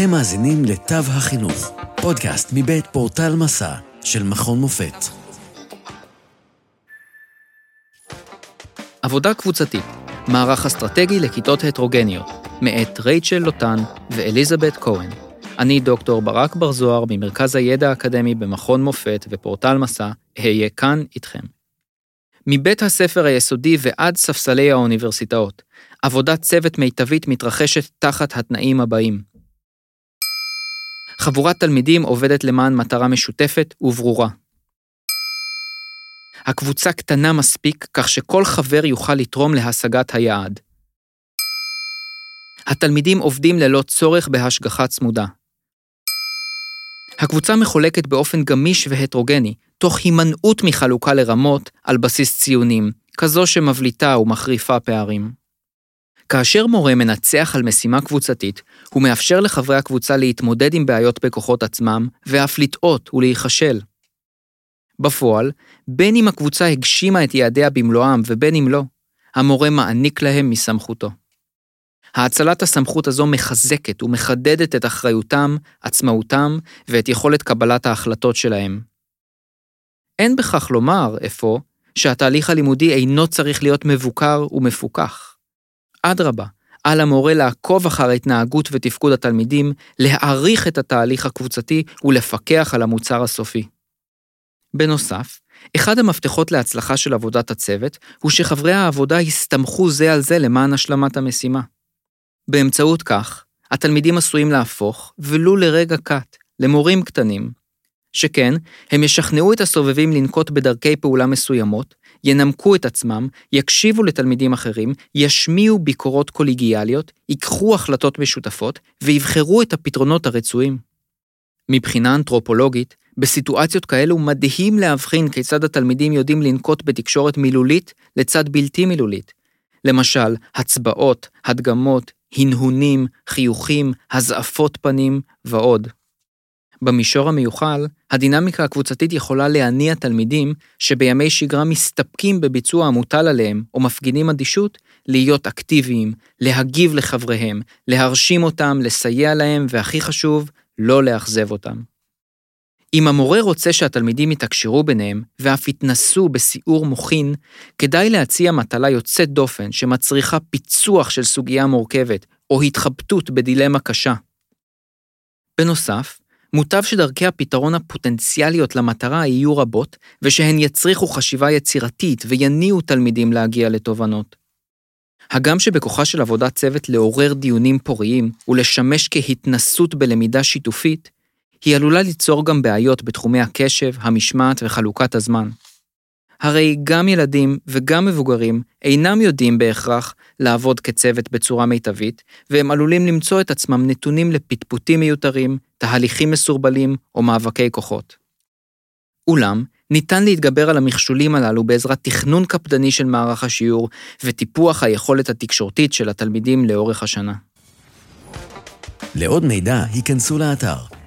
אתם מאזינים לתו החינוך, פודקאסט מבית פורטל מסע של מכון מופת. עבודה קבוצתית, מערך אסטרטגי לכיתות הטרוגניות, מאת רייצ'ל לוטן ואליזבת כהן. אני דוקטור ברק בר זוהר ממרכז הידע האקדמי במכון מופת ופורטל מסע, אהיה כאן איתכם. מבית הספר היסודי ועד ספסלי האוניברסיטאות, עבודת צוות מיטבית מתרחשת תחת התנאים הבאים. חבורת תלמידים עובדת למען מטרה משותפת וברורה. הקבוצה קטנה מספיק כך שכל חבר יוכל לתרום להשגת היעד. התלמידים עובדים ללא צורך בהשגחה צמודה. הקבוצה מחולקת באופן גמיש והטרוגני, תוך הימנעות מחלוקה לרמות על בסיס ציונים, כזו שמבליטה ומחריפה פערים. כאשר מורה מנצח על משימה קבוצתית, הוא מאפשר לחברי הקבוצה להתמודד עם בעיות בכוחות עצמם, ואף לטעות ולהיכשל. בפועל, בין אם הקבוצה הגשימה את יעדיה במלואם ובין אם לא, המורה מעניק להם מסמכותו. האצלת הסמכות הזו מחזקת ומחדדת את אחריותם, עצמאותם ואת יכולת קבלת ההחלטות שלהם. אין בכך לומר, אפוא, שהתהליך הלימודי אינו צריך להיות מבוקר ומפוקח. אדרבה, על המורה לעקוב אחר התנהגות ותפקוד התלמידים, להעריך את התהליך הקבוצתי ולפקח על המוצר הסופי. בנוסף, אחד המפתחות להצלחה של עבודת הצוות הוא שחברי העבודה יסתמכו זה על זה למען השלמת המשימה. באמצעות כך, התלמידים עשויים להפוך, ולו לרגע קט, למורים קטנים, שכן, הם ישכנעו את הסובבים לנקוט בדרכי פעולה מסוימות, ינמקו את עצמם, יקשיבו לתלמידים אחרים, ישמיעו ביקורות קוליגיאליות, ייקחו החלטות משותפות ויבחרו את הפתרונות הרצויים. מבחינה אנתרופולוגית, בסיטואציות כאלו מדהים להבחין כיצד התלמידים יודעים לנקוט בתקשורת מילולית לצד בלתי מילולית. למשל, הצבעות, הדגמות, הנהונים, חיוכים, הזעפות פנים ועוד. במישור המיוחל, הדינמיקה הקבוצתית יכולה להניע תלמידים שבימי שגרה מסתפקים בביצוע המוטל עליהם או מפגינים אדישות, להיות אקטיביים, להגיב לחבריהם, להרשים אותם, לסייע להם, והכי חשוב, לא לאכזב אותם. אם המורה רוצה שהתלמידים יתקשרו ביניהם ואף יתנסו בסיעור מוחין, כדאי להציע מטלה יוצאת דופן שמצריכה פיצוח של סוגיה מורכבת או התחבטות בדילמה קשה. בנוסף, מוטב שדרכי הפתרון הפוטנציאליות למטרה יהיו רבות, ושהן יצריכו חשיבה יצירתית ויניעו תלמידים להגיע לתובנות. הגם שבכוחה של עבודת צוות לעורר דיונים פוריים ולשמש כהתנסות בלמידה שיתופית, היא עלולה ליצור גם בעיות בתחומי הקשב, המשמעת וחלוקת הזמן. הרי גם ילדים וגם מבוגרים אינם יודעים בהכרח לעבוד כצוות בצורה מיטבית, והם עלולים למצוא את עצמם נתונים לפטפוטים מיותרים, תהליכים מסורבלים או מאבקי כוחות. אולם, ניתן להתגבר על המכשולים הללו בעזרת תכנון קפדני של מערך השיעור וטיפוח היכולת התקשורתית של התלמידים לאורך השנה. לעוד מידע, היכנסו לאתר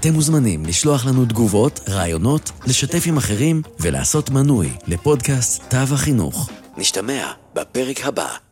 אתם מוזמנים לשלוח לנו תגובות, רעיונות, לשתף עם אחרים ולעשות מנוי לפודקאסט תו החינוך. נשתמע בפרק הבא.